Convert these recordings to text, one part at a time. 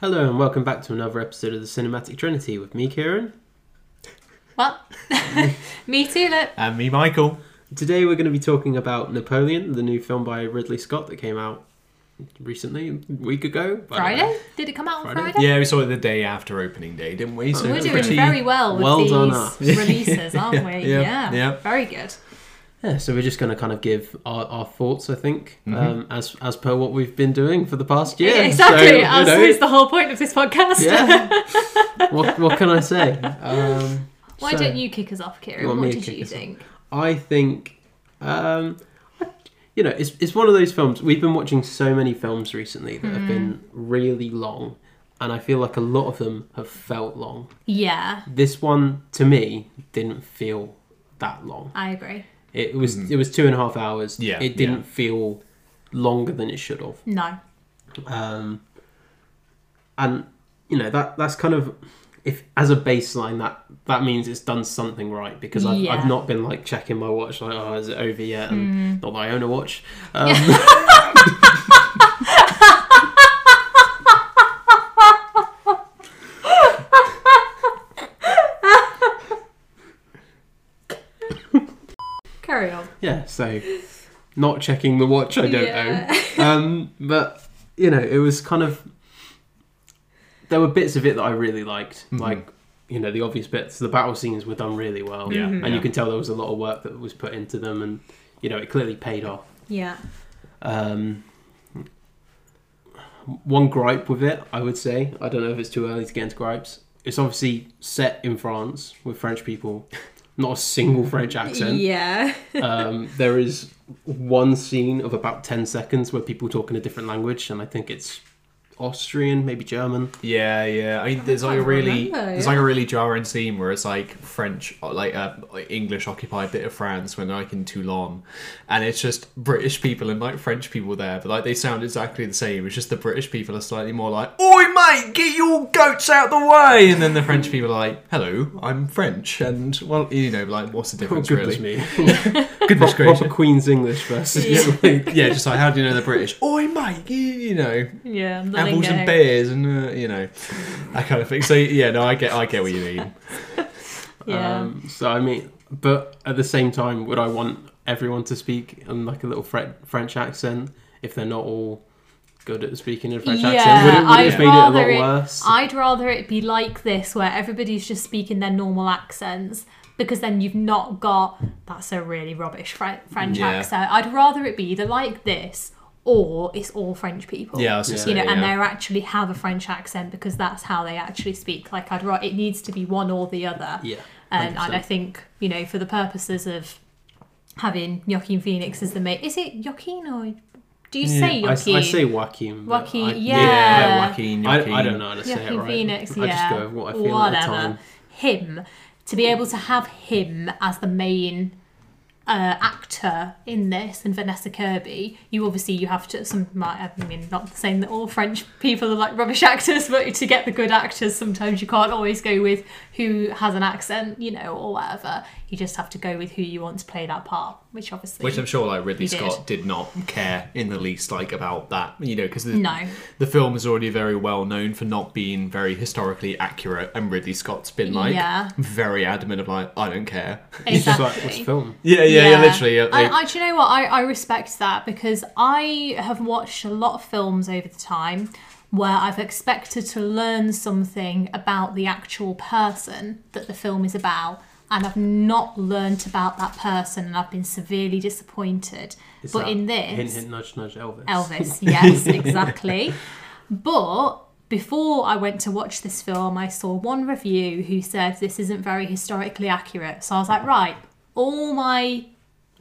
Hello and welcome back to another episode of the Cinematic Trinity with me, Kieran. What? Me too, look. And me, Michael. Today we're going to be talking about Napoleon, the new film by Ridley Scott that came out recently, a week ago. I don't know. Friday? Did it come out on Friday? Friday? Yeah, we saw it the day after opening day, didn't we? So We're it's doing pretty- very well with well done these us. releases, aren't we? Yeah, Yeah. yeah. Very good. Yeah, so we're just going to kind of give our, our thoughts, I think, Mm-hmm. um, as as per what we've been doing for the past year. Yeah, exactly. So, As know, is the whole point of this podcast. yeah. what, what can I say? Um, Why so- don't you kick us off, Kieran? What me did you us off? think? I think, um, you know, it's it's one of those films. We've been watching so many films recently that have been really long, and I feel like a lot of them have felt long. Yeah, This one, to me, didn't feel that long. I agree. It was it was two and a half hours. Yeah, it didn't yeah. feel longer than it should have. No. Um, and you know that that's kind of if as a baseline that that means it's done something right because I've, Yeah. I've not been like checking my watch like oh is it over yet and not that I own a watch. Um, Carry on. Yeah, so not checking the watch I don't Yeah. own. Um, but you know it was kind of there were bits of it that I really liked like. You know the obvious bits. The battle scenes were done really well, Yeah, and yeah. you can tell there was a lot of work that was put into them, and you know it clearly paid off. Yeah. Um, one gripe with it, I would say, I don't know if it's too early to get into gripes. It's obviously set in France with French people, not a single French accent. Yeah. Um, there is one scene of about 10 seconds where people talk in a different language, and I think it's Austrian, maybe German. Yeah, yeah. I mean, there's like a really, remember, there's yeah. like a really jarring scene where it's like French, like uh, English occupied bit of France when they're like in Toulon, and it's just British people and like French people there, but like they sound exactly the same. It's just the British people are slightly more like, "Oi, mate, get your goats out of the way," and then the French people are like, "Hello, I'm French," and well, you know, like what's the Oh, difference goodness really? me. Goodness Proper gracious. Queen's English versus. Yeah, just like how do you know the British? Oi, mate, you, you know, Yeah. Apples and bears and uh, you know that kind of thing. So yeah, no, I get, I get what you mean. Yeah. Um, so I mean, but at the same time, would I want everyone to speak in like a little Fre- French accent if they're not all good at speaking in a French Yeah, accent? Would it, would I'd it a lot rather it- worse? I'd rather it be like this, where everybody's just speaking their normal accents, because then you've not got that's a really rubbish French Yeah. accent. I'd rather it be either like this or it's all French people. Yeah, I was Yeah. just You know, saying, and they actually have a French accent because that's how they actually speak. Like I'd rather it needs to be one or the other. yeah, And, and I think you know, for the purposes of having Joaquin Phoenix as the mate, is it Joaquin or do you mm, say I, Joaquin? I say Joaquin. but Joaquin, I, yeah. yeah, Joaquin, I, Joaquin. I don't know how to say it right. Phoenix, I yeah. just go with what I feel Whatever. at the time. Him to be able to have him as the main uh, actor in this and Vanessa Kirby, you obviously you have to some might I mean not saying that all French people are like rubbish actors, but to get the good actors sometimes you can't always go with who has an accent, you know, or whatever. You just have to go with who you want to play that part, which obviously Which I'm sure like Ridley did. Scott did not care in the least like about that, you know, because the, No. the film is already very well known for not being very historically accurate, and Ridley Scott's been like Yeah. very adamant of like I don't care. It's just like Exactly. this film. Yeah, yeah, yeah, literally. Yeah, And I, do you know what? I, I respect that because I have watched a lot of films over the time where I've expected to learn something about the actual person that the film is about, and I've not learnt about that person, and I've been severely disappointed. Is but in this, hint, hint, nudge, nudge, Elvis. Elvis, yes, exactly. But before I went to watch this film, I saw one review who said this isn't very historically accurate. So I was like, right, all my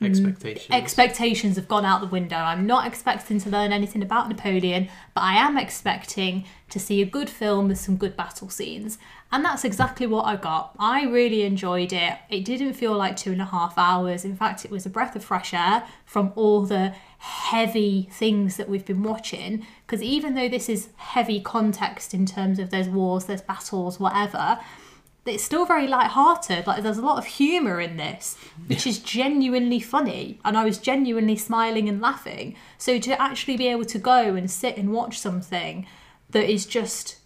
Mm. Expectations. expectations have gone out the window. I'm not expecting to learn anything about Napoleon, but I am expecting to see a good film with some good battle scenes. And that's exactly what I got. I really enjoyed it. It didn't feel like two and a half hours. In fact, it was a breath of fresh air from all the heavy things that we've been watching. Because even though this is heavy context in terms of there's wars, there's battles, whatever, it's still very light-hearted. Like there's a lot of humour in this, which is genuinely funny, and I was genuinely smiling and laughing. So to actually be able to go and sit and watch something that is just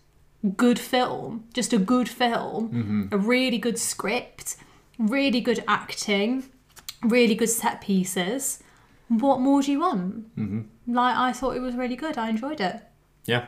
good film, just a good film, Mm-hmm. a really good script, really good acting, really good set pieces. What more do you want? Mm-hmm. Like I thought it was really good. I enjoyed it. Yeah.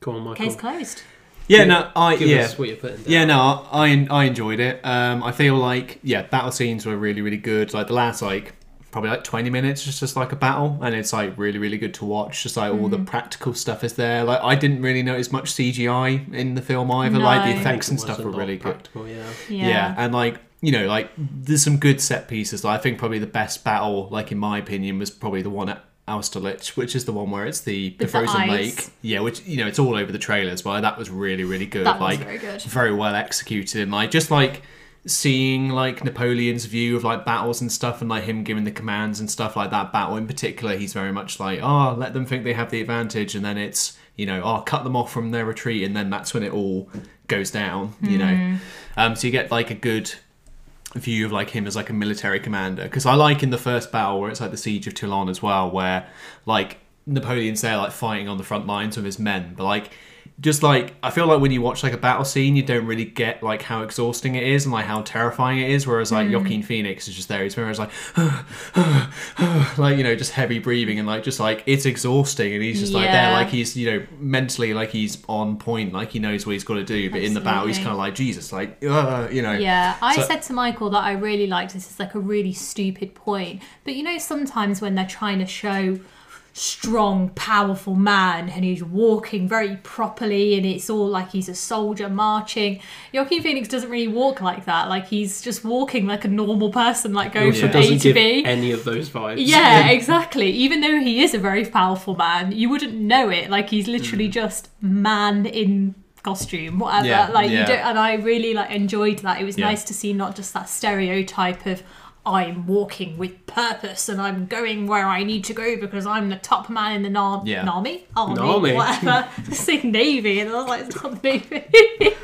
Go on, Michael. Case closed. Yeah, no, I Give yeah. us what you're putting down. Yeah, no, I I enjoyed it. Um, I feel like yeah, battle scenes were really really good. Like the last like probably like twenty minutes, just just like a battle, and it's like really really good to watch. Just like all the practical stuff is there. Like I didn't really notice much CGI in the film either. Like No. the I effects and stuff a were lot really good. practical, Yeah. Yeah. Yeah. and like you know, like there's some good set pieces. Like, I think probably the best battle, like in my opinion, was probably the one at Austerlitz, which is the one where it's the, the frozen lake. Yeah, which you know, it's all over the trailers, but that was really, really good. That was like very good. very well executed, and like just like seeing like Napoleon's view of like battles and stuff, and like him giving the commands and stuff like that battle in particular. He's very much like, oh, let them think they have the advantage, and then it's you know, oh, cut them off from their retreat, and then that's when it all goes down. You know, Mm. um, so you get like a good view of like him as like a military commander. Because I like in the first battle where it's like the siege of Toulon as well where like Napoleon's there like fighting on the front lines with his men. But like just like I feel like when you watch like a battle scene you don't really get like how exhausting it is and like how terrifying it is whereas like Joaquin Phoenix is just there. He's very much like like you know just heavy breathing and like just like it's exhausting and he's just like there like he's you know mentally like he's on point like he knows what he's got to do but in the battle he's kind of like Jesus like uh, you know. Yeah, I So- said to Michael that I really liked this. It's like a really stupid point, but you know, sometimes when they're trying to show strong, powerful man and he's walking very properly and it's all like he's a soldier marching. Joaquin Phoenix doesn't really walk like that. Like he's just walking like a normal person, like going Also from A to give B. any of those vibes. Yeah, exactly. Even though he is a very powerful man, you wouldn't know it. Like he's literally hmm. just man in costume, whatever. Yeah, like yeah. you don't and I really like enjoyed that. It was Yeah. nice to see not just that stereotype of I'm walking with purpose and I'm going where I need to go because I'm the top man in the nar- Yeah. army, army, Army. whatever. Say navy, and I was like, it's not the navy.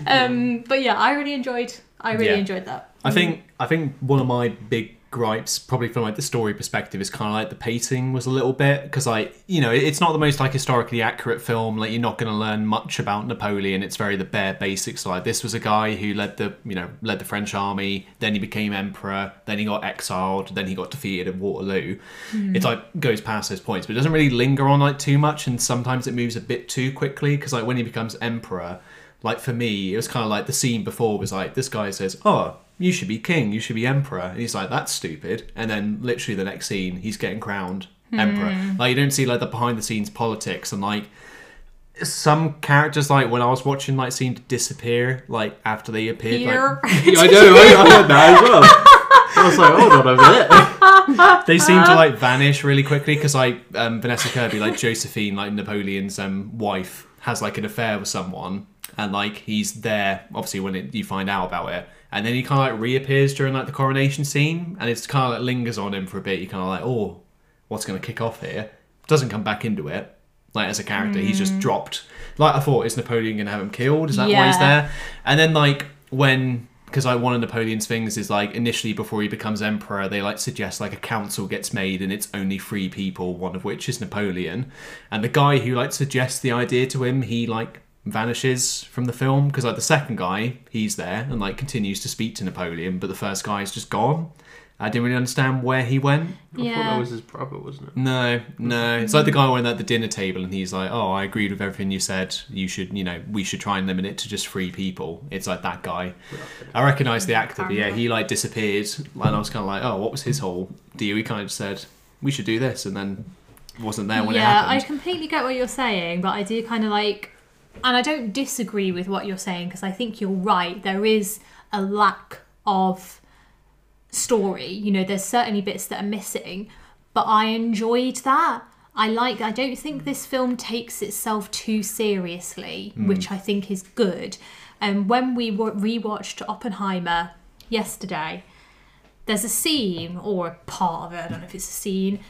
um, but yeah, I really enjoyed. I really Yeah. enjoyed that. I think I think one of my big gripes, probably from like the story perspective, is kind of like the pacing was a little bit because like you know it's not the most like historically accurate film. Like you're not going to learn much about Napoleon. It's very the bare basics. Like this was a guy who led the you know led the French army. Then he became emperor. Then he got exiled. Then he got defeated at Waterloo. Hmm. It's like goes past those points, but it doesn't really linger on like too much. And sometimes it moves a bit too quickly because like when he becomes emperor like for me, it was kind of like the scene before was like this guy says, "Oh, you should be king, you should be emperor," and he's like, "That's stupid." And then literally the next scene, he's getting crowned emperor. Like you don't see like the behind the scenes politics and like some characters like when I was watching like seem to disappear like after they appeared. Here. Like, Yeah, I know. I, I heard that as well. I was like, hold on a minute. they seem to like vanish really quickly because like um, Vanessa Kirby, like Josephine, like Napoleon's um, wife, has like an affair with someone, and like he's there obviously when it, you find out about it, and then he kind of like reappears during like the coronation scene, and it's kind of like lingers on him for a bit. You kind of like, oh, what's going to kick off here? Doesn't come back into it. Like as a character, he's just mm. dropped. Like I thought, is Napoleon going to have him killed? Is that why he's there? And then like when because like one of Napoleon's things is like initially before he becomes emperor, they like suggest like a council gets made and it's only three people, one of which is Napoleon, and the guy who like suggests the idea to him, he like vanishes from the film because like the second guy he's there and like continues to speak to Napoleon, but the first guy is just gone. I didn't really understand where he went. I thought Yeah. that was his brother, wasn't it? No, no. It's like the guy went at the dinner table and he's like, "Oh, I agreed with everything you said. You should, you know, we should try and limit it to just three people." It's like that guy. I recognise the actor, but yeah, he like disappeared, and I was kind of like, "Oh, what was his whole deal?" He kind of said, "We should do this," and then wasn't there when yeah, it I completely get what you're saying, but I do kind of like, and I don't disagree with what you're saying because I think you're right. There is a lack of story. You know, there's certainly bits that are missing, but I enjoyed that. I like. I don't think this film takes itself too seriously, hmm. which I think is good. And when we rewatched Oppenheimer yesterday, there's a scene or a part of it, I don't know if it's a scene,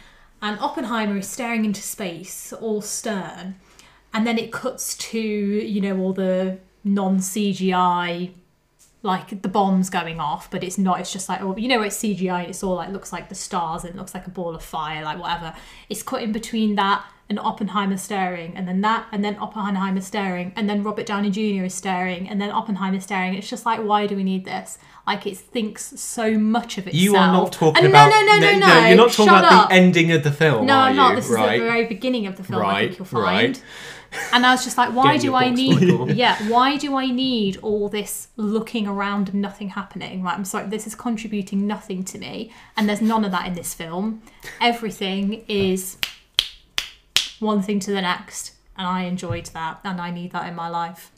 and Oppenheimer is staring into space, all stern, and then it cuts to, you know, all the non CGI, like the bombs going off, but it's not, it's just like, oh, you know, it's CGI and it's all like, looks like the stars and it looks like a ball of fire, like whatever. It's cut in between that and Oppenheimer staring, and then that, and then Oppenheimer staring, and then Robert Downey Jr. is staring, and then Oppenheimer staring. It's just like, why do we need this? Like it thinks so much of itself. You are not talking And about. No, no, no, no, no. You're not talking Shut about up. the ending of the film. No, I'm not. This is right. the very beginning of the film. I Right, think you'll find. right. And I was just like, why do I need? Michael. Yeah, why do I need all this looking around and nothing happening? Right, I'm sorry, this is contributing nothing to me, and there's none of that in this film. Everything is one thing to the next, and I enjoyed that, and I need that in my life.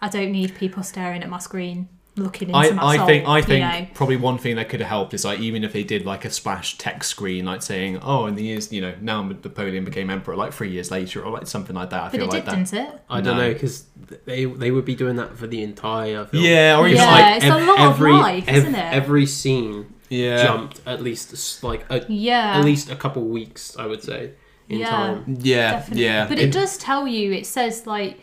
I don't need people staring at my screen, looking into I, my I soul. think I you think know. probably one thing that could have helped is like even if they did like a splash text screen like saying oh in the years you know now Napoleon became emperor like three years later or like something like that I But feel it like did, that didn't it? I don't No. know because they they would be doing that for the entire film. yeah or even Yeah, like it's a lot of life, isn't it? Every scene yeah jumped at least like a, Yeah. at least a couple weeks, I would say, in Yeah. time. yeah Definitely. yeah But it, does tell you, it says like,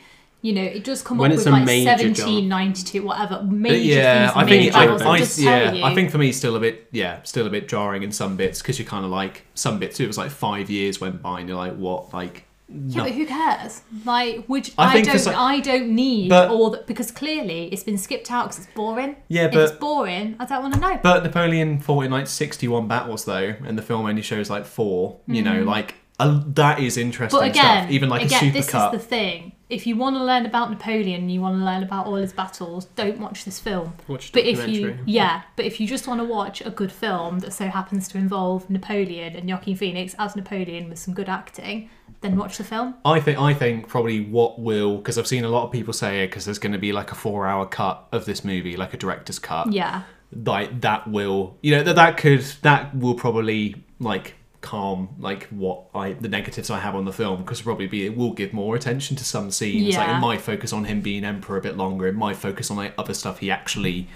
you know, it does come When up with like 1792, whatever, But major yeah, things, I think I. I- yeah. I think for me still a bit yeah, still a bit jarring in some bits because you're kind of like some bits. It was like five years went by and you're like, what? Like, yeah, no. but who cares? Like, which I I, don't, some- I don't need But- all that because clearly it's been skipped out because it's boring. Yeah, if it's boring, I don't want to know. But Napoleon fought in like 61 battles though, and the film only shows like four. You know, like uh, that is interesting Mm-hmm. But again, stuff. Even like again, a super this cut. is the thing. If you want to learn about Napoleon and you want to learn about all his battles, don't watch this film. Watch But if you, yeah, but if you just want to watch a good film that so happens to involve Napoleon and Joaquin Phoenix as Napoleon with some good acting, then watch the film. I think I think probably what will because I've seen a lot of people say it because there's going to be like a four hour cut of this movie, like a director's cut. Yeah, Like that will you know that that could that will probably like calm like what I the negatives I have on the film because probably be it will give more attention to some scenes. Like Yeah. it might focus on him being emperor a bit longer. It might focus on like other stuff he actually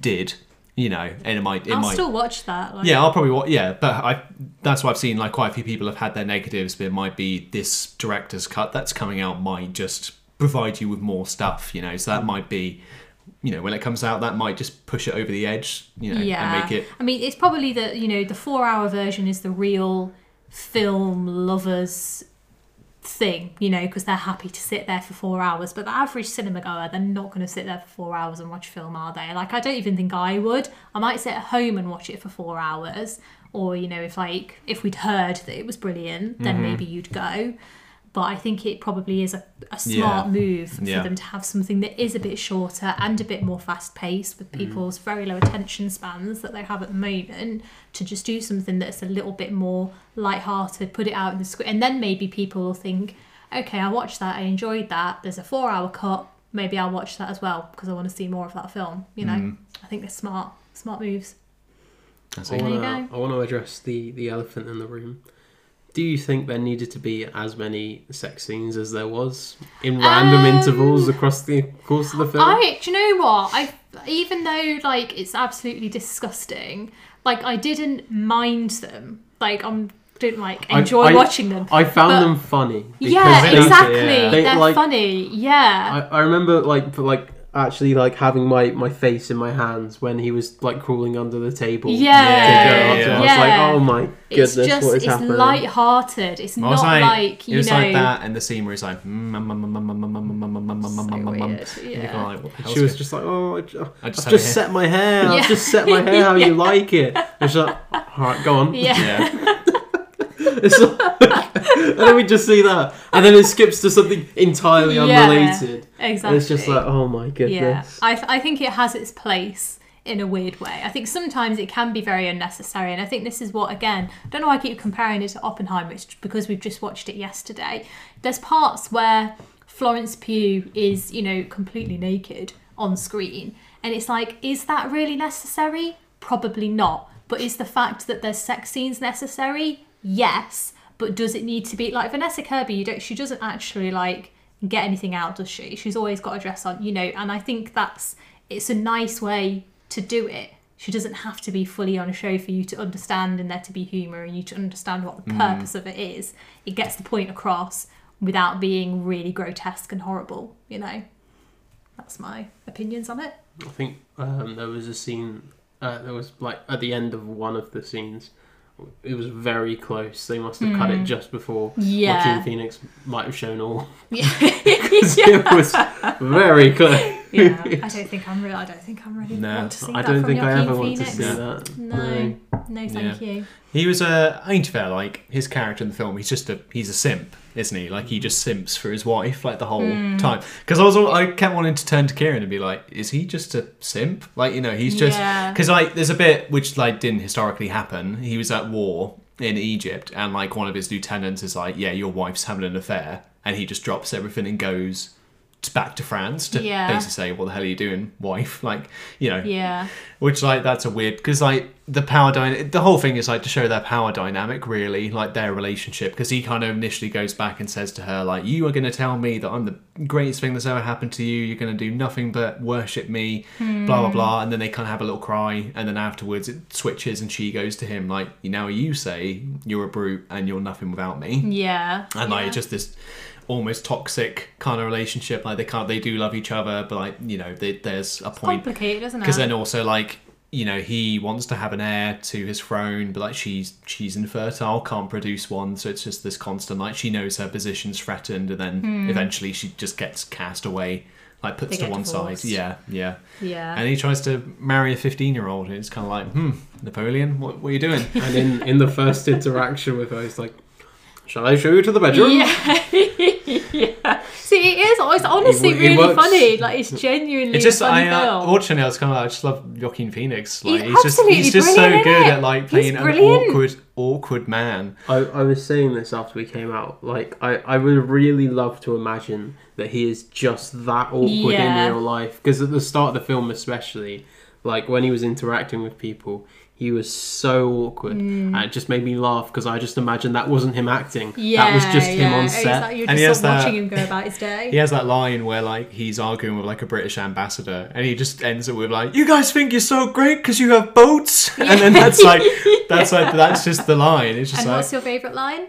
did. You know, and it might it I'll might still watch that. Like, yeah, I'll probably watch. Yeah, but I that's why I've seen like quite a few people have had their negatives, but it might be this director's cut that's coming out might just provide you with more stuff, you know. So that mm. might be, you know, when it comes out, that might just push it over the edge, you know, yeah. and make it. I mean, it's probably the you know the four-hour version is the real film lovers thing, you know, because they're happy to sit there for four hours. But the average cinema goer, they're not going to sit there for four hours and watch a film, are they? Like, I don't even think I would. I might sit at home and watch it for four hours, or you know, if like if we'd heard that it was brilliant, then mm-hmm. maybe you'd go. But I think it probably is a, a smart Yeah. move for Yeah. them to have something that is a bit shorter and a bit more fast paced with mm. people's very low attention spans that they have at the moment to just do something that's a little bit more light-hearted put it out in the screen and then maybe people will think okay i watched that i enjoyed that there's a four hour cut maybe i'll watch that as well because i want to see more of that film you know mm. i think they're smart smart moves That's I it. There you want to. I want to address the the elephant in the room. Do you think there needed to be as many sex scenes as there was in random Um, intervals across the course of the film? I, do you know what? I even though like it's absolutely disgusting, like I didn't mind them. Like I'm didn't like enjoy I- watching them. I found But- them funny. Yeah, they- exactly. yeah. They, They're like- funny. Yeah. I, I remember like for, like actually like having my my face in my hands when he was like crawling under the table. Yeah, yeah, yeah, yeah. I was like, oh my goodness, it's just, what is it's happening? light-hearted. It's not like, like you it was know, like that, and the scene where he's like, she was just like, oh, I just, just set my hair. I've just set my hair how you like it. And she's like, all right, go on. Yeah. and then we just see that, and then it skips to something entirely unrelated. Exactly. And it's just like, oh my goodness. yeah. I I think it has its place in a weird way. I think sometimes it can be very unnecessary, and I think this is what again. I don't know why I keep comparing it to Oppenheimer. It's because we've just watched it yesterday. There's parts where Florence Pugh is, you know, completely naked on screen, and it's like, is that really necessary? Probably not. But is the fact that there's sex scenes necessary? Yes. But does it need to be like Vanessa Kirby? You don't. She doesn't actually like get anything out, does she? She's always got a dress on, you know. And I think that's it's a nice way to do it. She doesn't have to be fully on a show for you to understand and there to be humour and you to understand what the purpose of it is. It gets the point across without being really grotesque and horrible, you know. That's my opinions on it. I think um, there was a scene. Uh, there was like at the end of one of the scenes it was very close. They must have cut it just before Mm. Yeah. Joaquin Phoenix might have shown all. Yeah. it was very close. Yeah. I don't think I'm real. I don't think I'm ready No, want to see I don't think I ever want to see that. No, no, thank you. He was a. I mean, to fair, like his character in the film, he's just a. He's a simp, isn't he? Like he just simps for his wife, like the whole Hmm. time. Because I was, al- I kept wanting to turn to Kieran and be like, is he just a simp? Like you know, he's just Yeah. because like there's a bit which like didn't historically happen. He was at war in Egypt, and like one of his lieutenants is like, yeah, your wife's having an affair, and he just drops everything and goes. Back to France to Yeah. basically say, "What the hell are you doing, wife?" Like, you know, Yeah. which like that's a weird because like the power dynamic the whole thing is like to show their power dynamic really like their relationship because he kind of initially goes back and says to her like you are going to tell me that i'm the greatest thing that's ever happened to you you're going to do nothing but worship me blah blah hmm. blah and then they kind of have a little cry and then afterwards it switches and she goes to him like "You now you say you're a brute and you're nothing without me Yeah. and yeah. like just this almost toxic kind of relationship like they can't they do love each other but like you know they, there's a point complicated, isn't it? because then also like you know he wants to have an heir to his throne but like she's she's infertile can't produce one so it's just this constant like she knows her position's threatened and then eventually she just gets cast away like puts Hmm. They to one divorced. side yeah yeah yeah. and he tries to marry a 15 year old and it's kind of like hmm napoleon what, what are you doing And in, in the first interaction with her, he's like, Shall I show you to the bedroom? Yeah. yeah. See, it is. It's honestly He- he really works- funny. Like, it's genuinely it's just a funny I uh, film. watching it. I was kind of like, I just love Joaquin Phoenix. Like He's he's, just he's just so good isn't at like playing an awkward awkward man. I, I was saying this after we came out. Like, I, I would really love to imagine that he is just that awkward Yeah. in real life. Because at the start of the film, especially, like when he was interacting with people, he was so awkward. And it just made me laugh because I just imagined that wasn't him acting. Mm. yeah, that was just him on It's set. like you're And he just has that- watching him go about his day. He has that line where like he's arguing with like a British ambassador, and he just ends it with like, "You guys think you're so great because you have boats," and then that's like that's like that's just the line. It's just And like what's your favourite line?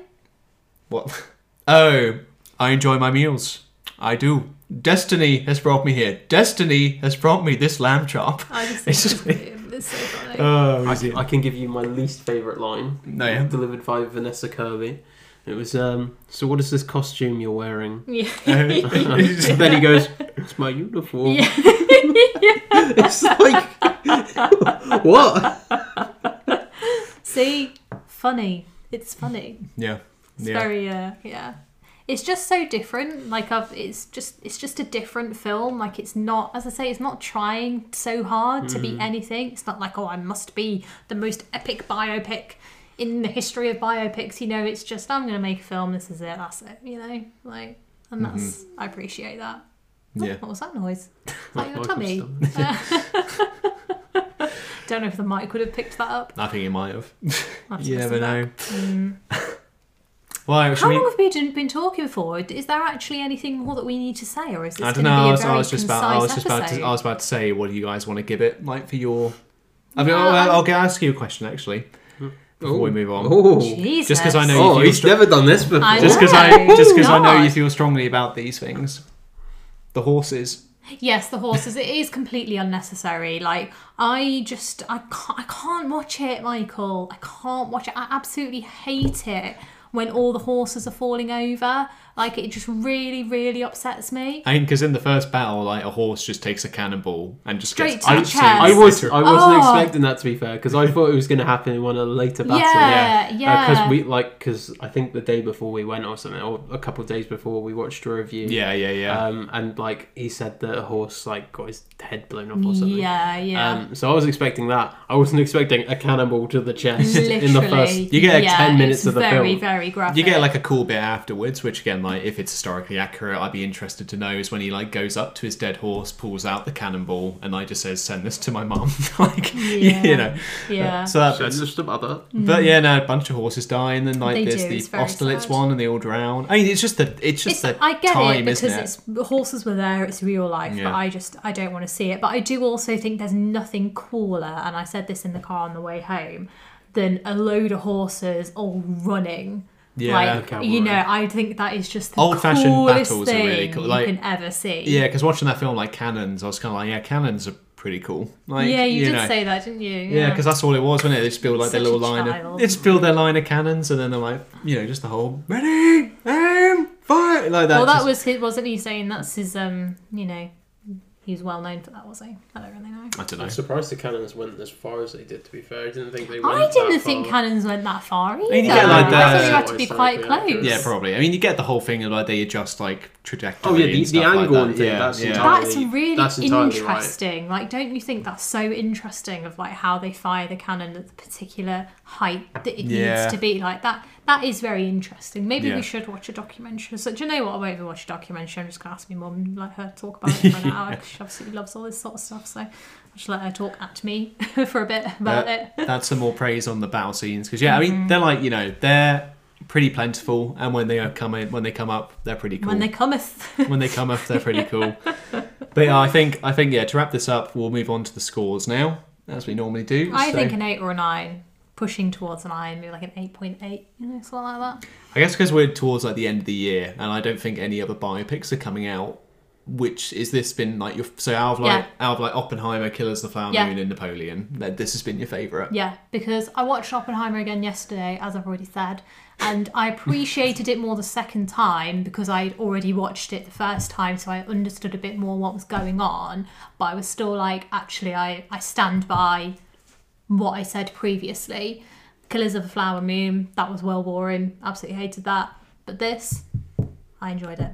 what? Oh, I enjoy my meals. I do. Destiny has brought me here. Destiny has brought me this lamb chop. I just think It's it's, just- brilliant. It's so funny. Oh, I. I can give you my least favourite line. No, yeah. Delivered by Vanessa Kirby. It was, um, so what is this costume you're wearing? yeah. and then he goes, it's my uniform. Yeah. It's like, what? See, funny. It's funny. yeah, It's yeah. very uh, yeah. It's just so different. Like I've, it's just it's just a different film. Like it's not, as I say, it's not trying so hard to Mm. be anything. It's not like oh, I must be the most epic biopic in the history of biopics. You know, it's just I'm gonna make a film. This is it. That's it. You know, like and that's Mm-hmm. I appreciate that. yeah. What was that noise? Is that your tummy? Don't know if the mic would have picked that up. I think he might have. To you never know. Well, How we? long have we been- been talking for? Is there actually anything more that we need to say, or is this I don't going to know. be I a was, very I was just about. I was just about. To. I was about to say, what do you guys want to give it? Like for your. I mean, No, I'll, I'm- I'll, I'll ask you a question actually before we move on. Oh, Jesus. Just 'cause I know oh you he's str- never done this before. I Just because I just because I know you feel strongly about these things. The horses. Yes, the horses. It is completely unnecessary. Like I just, I can't, I can't watch it, Michael. I can't watch it. I absolutely hate it when all the horses are falling over. Like it just really, really upsets me. I mean, because in the first battle, like a horse just takes a cannonball and just Straight gets to the chest. I was. I wasn't Oh. expecting that to be fair because I thought it was going to happen in one of the later battles. Yeah, yeah. Because we like because I think the day before we went or something, or a couple of days before we watched a review. Yeah, yeah, yeah. Um, and like he said that a horse like got his head blown off or something. Yeah, yeah. Um, so I was expecting that. I wasn't expecting a cannonball to the chest Literally, in the first. You get like yeah, ten minutes it's of the very, film. very graphic. you get like a cool bit afterwards, which again, like if it's historically accurate, I'd be interested to know is when he like goes up to his dead horse, pulls out the cannonball, and like just says, "Send this to my mum," like Yeah. you know. yeah. So that, Send this to mother. but mm. yeah, no, a bunch of horses die, and then like They there's do, the it's Austerlitz one, and they all drown. I mean, it's just the it's just It's, the I get time, it because isn't it? it's the horses were there. It's real life, Yeah. but I just I don't want to see it. But I do also think there's nothing cooler, and I said this in the car on the way home, than a load of horses all running. Yeah, like cavalry. you know, I think that is just the Old-fashioned battles are really cool, like- you can ever see. Yeah, because watching that film like cannons, I was kind of like, yeah, cannons are pretty cool. Like, yeah, you, did know, say that, didn't you? Yeah, because that's all it was, wasn't it? They just build like their Such little line of, they just build their line of cannons, and then they're like, you know, just the whole ready, aim, fire, like that. well, that just- was his, wasn't he saying that's his, um, you know, he's well known for that, was he? I don't really know. I don't know. I'm surprised the cannons went as far as they did. To be fair, I didn't think they. Went I didn't that think far. cannons went that far either. mean, you get, like, I thought you had to be quite Historically close. Yeah, probably. I mean, you get the whole thing of like they adjust like trajectory. Oh, yeah, the- and the stuff like angle that. and thing, Yeah, that's yeah. entirely- That's really That's entirely right. interesting. Like, don't you think that's so interesting of like how they fire the cannon at the particular height that it Yeah. needs to be? Like that. That is very interesting. Maybe Yeah. we should watch a documentary. So, do you know what? I won't even watch a documentary. I'm just gonna ask my mum and let her talk about it for an hour. 'cause she absolutely loves all this sort of stuff. So, I'll just let her talk at me for a bit about Uh, it. That's some more praise on the battle scenes because yeah, I Mm-hmm. mean they're like you know they're pretty plentiful, and when they are coming when they come up, they're pretty cool. When they cometh. when they come up, they're pretty cool. But yeah, I think I think yeah. To wrap this up, we'll move on to the scores now, as we normally do. I So- think an eight or a nine, pushing towards an nine, maybe like an eight point eight, you know, something like that. I guess because we're towards like the end of the year, and I don't think any other biopics are coming out. Which is this been like your so out of like Yeah. out of like Oppenheimer, Killers of the Flower Yeah. Moon, and Napoleon? That this has been your favourite. Yeah, because I watched Oppenheimer again yesterday, as I've already said, and I appreciated it more the second time because I'd already watched it the first time, so I understood a bit more what was going on. But I was still like, actually, I, I stand by what I said previously. Killers of the Flower Moon, that was well boring. Absolutely hated that. But this, I enjoyed it.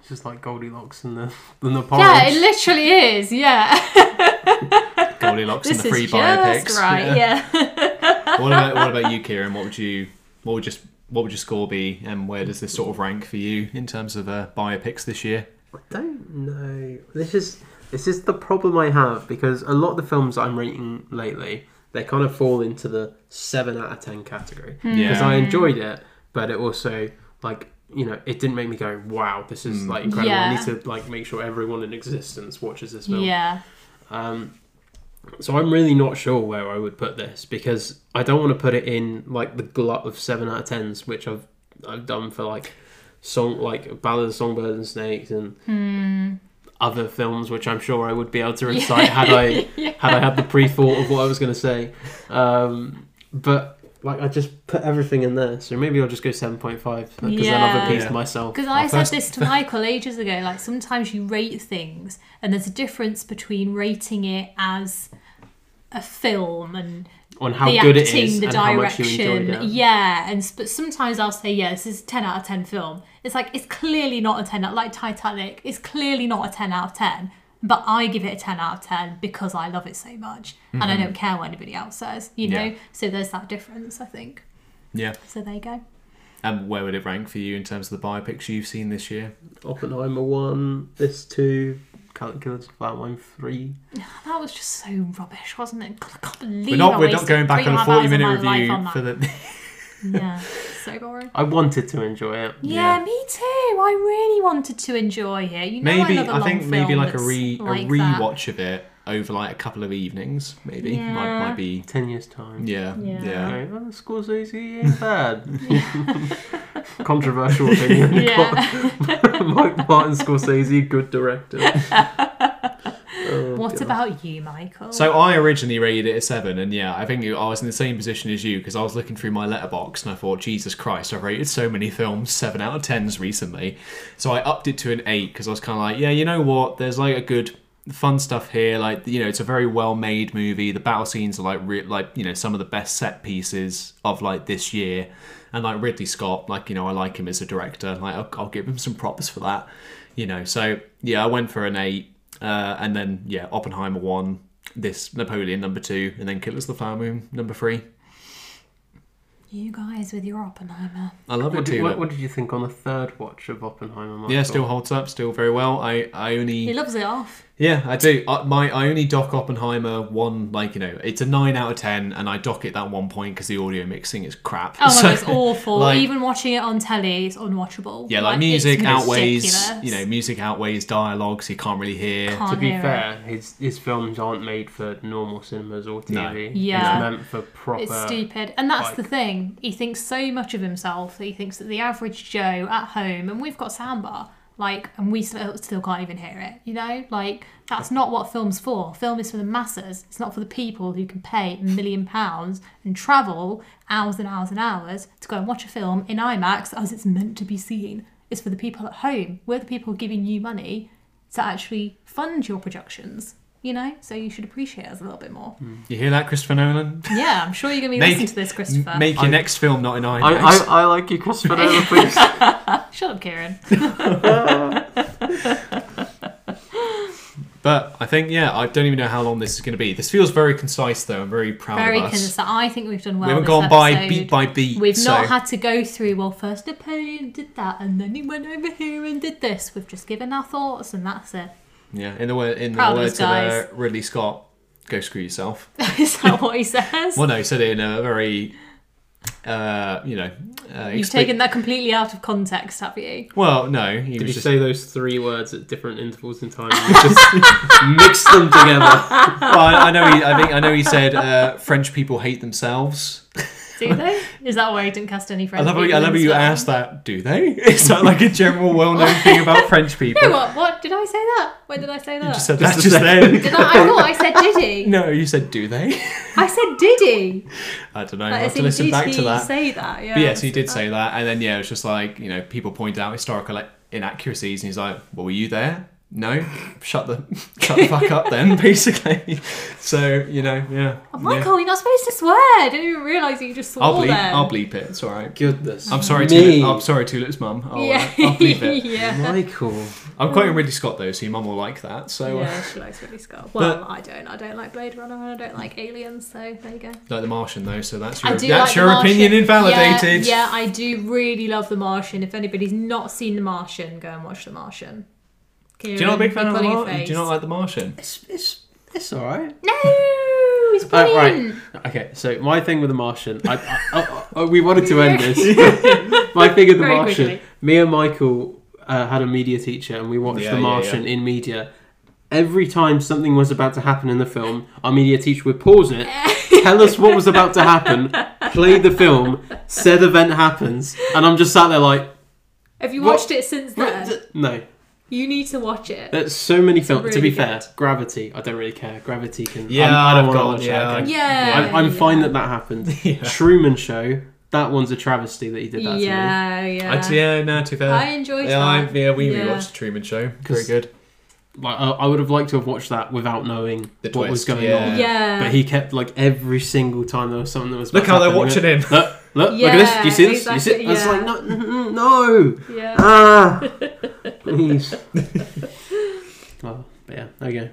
It's just like Goldilocks and the and the porridge. Yeah, it literally is. Yeah, Goldilocks and the free biopics. just right. Yeah. what about what about you, Kieran? What would you what would just what would your score be, and where does this sort of rank for you in terms of uh, biopics this year? I don't know. This is this is the problem I have because a lot of the films I'm rating lately they kind of fall into the seven out of ten category Hmm. because Yeah. I enjoyed it, but it also like you know it didn't make me go wow this is like incredible. I Yeah. need to like make sure everyone in existence watches this film. Yeah. Um, so I'm really not sure where I would put this because I don't want to put it in like the glut of seven out of tens, which I've I've done for like song like Ballad of Songbirds and Snakes and Hmm. Other films, which I'm sure I would be able to recite had I had I had the pre thought of what I was going to say. Um, but like I just put everything in there, so maybe I'll just go seven point five because then I've appeased Yeah. myself. Because I Our said this to Michael ages ago. Like sometimes you rate things, and there's a difference between rating it as a film and On how the good acting, it is the and how much you direction. it. Yeah, and but sometimes I'll say, yeah, this is a ten out of ten film. It's like it's clearly not a ten out. Like Titanic, it's clearly not a ten out of ten. But I give it a ten out of ten because I love it so much, and I mm-hmm. don't care what anybody else says. You know, Yeah. so there's that difference. I think. Yeah, So there you go. and where would it rank for you in terms of the biopics you've seen this year? Oppenheimer one, this two, Killers of the Flower Moon three. That was just so rubbish, wasn't it? God, I can't believe We're not I we're not wasted going back three on a half forty hours of minute my life review on that. for the. Yeah, so boring. I wanted to enjoy it. Yeah, Yeah. me too. I really wanted to enjoy it. You know, maybe another I long think maybe film like a that's re like a that. rewatch of it over like a couple of evenings. Maybe might Yeah. might be. Ten years time. Yeah, Yeah. yeah. Okay, well, Scorsese ain't bad. Controversial opinion. Yeah. Mike Martin Scorsese, good director. Oh, what God. about you, Michael? So I originally rated it a seven, and yeah, I think I was in the same position as you because I was looking through my Letterboxd and I thought, Jesus Christ, I've rated so many films seven out of tens recently. So I upped it to an eight because I was kind of like, yeah, you know what? There's like a good fun stuff here. Like you know, it's a very well made movie. The battle scenes are like re- like you know some of the best set pieces of like this year. And like Ridley Scott, like you know, I like him as a director. Like I'll, I'll give him some props for that. You know, so yeah, I went for an eight. Uh, and then yeah, Oppenheimer one, this Napoleon number two, and then Killers of the Flower Moon number three. You guys with your Oppenheimer. I love What it did, too. what, what did you think on the third watch of Oppenheimer? Michael? yeah, still holds up, still very well. I I only He loves it off. yeah I do. I, my I only dock Oppenheimer one like you know it's a nine out of ten, and I dock it that one point because the audio mixing is crap. Oh my So, god, it's awful. like- Even watching it on telly, it's unwatchable. Yeah, like, it's music outweighs, ridiculous. you know, music outweighs dialogue, so you can't really hear. Can't To be hear it. fair, his his films aren't made for normal cinemas or No. TV. Yeah. It's meant for proper. It's stupid. And that's like- the thing. He thinks so much of himself that he thinks that the average Joe at home, and we've got soundbar, Like, and we still, still can't even hear it, you know? Like, that's not what film's for. Film is for the masses. It's not for the people who can pay a million pounds and travel hours and hours and hours to go and watch a film in IMAX as it's meant to be seen. It's for the people at home. We're the people giving you money to actually fund your productions, you know? So you should appreciate us a little bit more. Hmm. You hear that, Christopher Nolan? Yeah, I'm sure you're going to be Make- listening to this, Christopher. Make your next film not in IMAX. I, I, I like you, Christopher Nolan, please. Shut up, Kieran. But I think, yeah, I don't even know how long this is going to be. This feels very concise, though. I'm very proud Very of us. concise. I think we've done well. we haven't this gone by episode. beat by beat. We've so. not had to go through, well, first Napoleon did that, and then he went over here and did this. We've just given our thoughts, and that's it. Yeah, in the, word, in the Proud of words us, of uh. Ridley Scott, go screw yourself. Is that what he says? well, no, he said it in a very, uh, you know, uh, You've expe- taken that completely out of context, have you? Well, no, he Did was you just. say those three words at different intervals in time? and just mix them together. well, I, I know. He, I think I know. He said uh, French people hate themselves. Do they? Is that why he didn't cast any I French love. How, people I love how in you this asked that. Do they? Is that like a general, well-known thing about French people? You know what? What did I say that? When did I say that? You just said Just that a just then. Did I? I thought I said did he? No, you said do they? I said did he? I don't know. I have to listen did back he to that. say that? Yeah. But yes, he did say that, and then yeah, it was just like you know people point out historical inaccuracies, and he's like, "Well, were you there? No, shut the shut the fuck up then." Basically, so you know, yeah. Oh, yeah. Michael, you're not supposed to swear. I didn't even realise that you just swore I'll bleep. then. I'll bleep it. It's all right. Goodness. I'm sorry, Me. Tulip. I'm sorry, Tulip's mum. I'll, yeah. uh, I'll bleep it. yeah. Michael. I'm quoting Ridley Scott though, so your mum will like that. So uh, Yeah, she likes Ridley Scott. Well, I don't. I don't like Blade Runner and I don't like Aliens, so there you go. like The Martian though, so that's I your do that's like your The opinion Martian. invalidated. Yeah, yeah, I do really love The Martian. If anybody's not seen The Martian, go and watch The Martian. Do you not a big fan of the Mar- Martian? Do you not like The Martian? It's, it's, it's alright. No, it's Uh, right. brilliant. Okay, so my thing with The Martian, I, I, I, I- we wanted to end this. my thing with The Very Martian, quickly. me and Michael uh, had a media teacher and we watched Yeah, The yeah, Martian in media. Every time something was about to happen in the film, our media teacher would pause it, tell us what was about to happen, play the film, said event happens, and I'm just sat there like, Have you What- watched it since then? no. You need to watch it. There's so many films. to really be fair. Gravity. I don't really care. Gravity can. Yeah, I'm, I don't want to watch yeah, that. Again. Yeah, I'm, I'm fine that that happened. Yeah. Truman Show. That one's a travesty that he did that to me. Yeah, yeah. I, yeah, no, to be fair. I enjoyed yeah, I, that. yeah, we Yeah. rewatched the Truman Show. Very 'Cause- good. Like I, I would have liked to have watched that without knowing The what was going yeah. on. Yeah. But he kept like every single time there was something that was. Look about how to they're watching went, him. Look, look, look at this. Do you see this? Do you see? exactly, It's like no, no. Yeah. Ah, please. well, but yeah, there you yeah.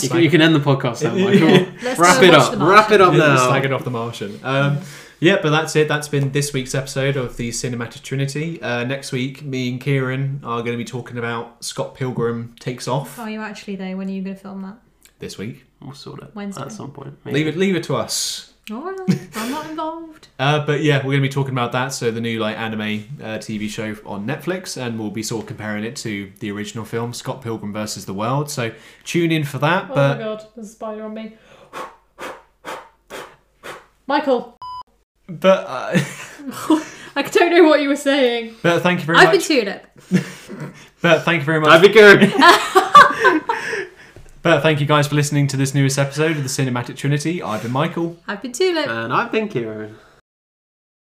You can, you can end the podcast now, Michael. Let's Wrap go it watch up. The Wrap it up Yeah, now. Slagging off the Martian. Um, yeah, but that's it. That's been this week's episode of the Cinematic Trinity. Uh, next week, me and Kieran are going to be talking about Scott Pilgrim Takes Off Are you actually though? When are you going to film that? this week. We'll sort it Wednesday. at some point. maybe. Leave it, leave it to us. All right, I'm not involved. Uh, but yeah, we're going to be talking about that. So the new like anime uh, TV show on Netflix, and we'll be sort of comparing it to the original film, Scott Pilgrim versus the World. So tune in for that. Oh but my god, there's a spider on me. Michael, but uh, I don't know what you were saying. but thank you very much. I've been much. Tulip. But thank you very much. I've been good. But thank you guys for listening to this newest episode of the Cinematic Trinity. I've been Michael. I've been Tulip. and I've been Kieran.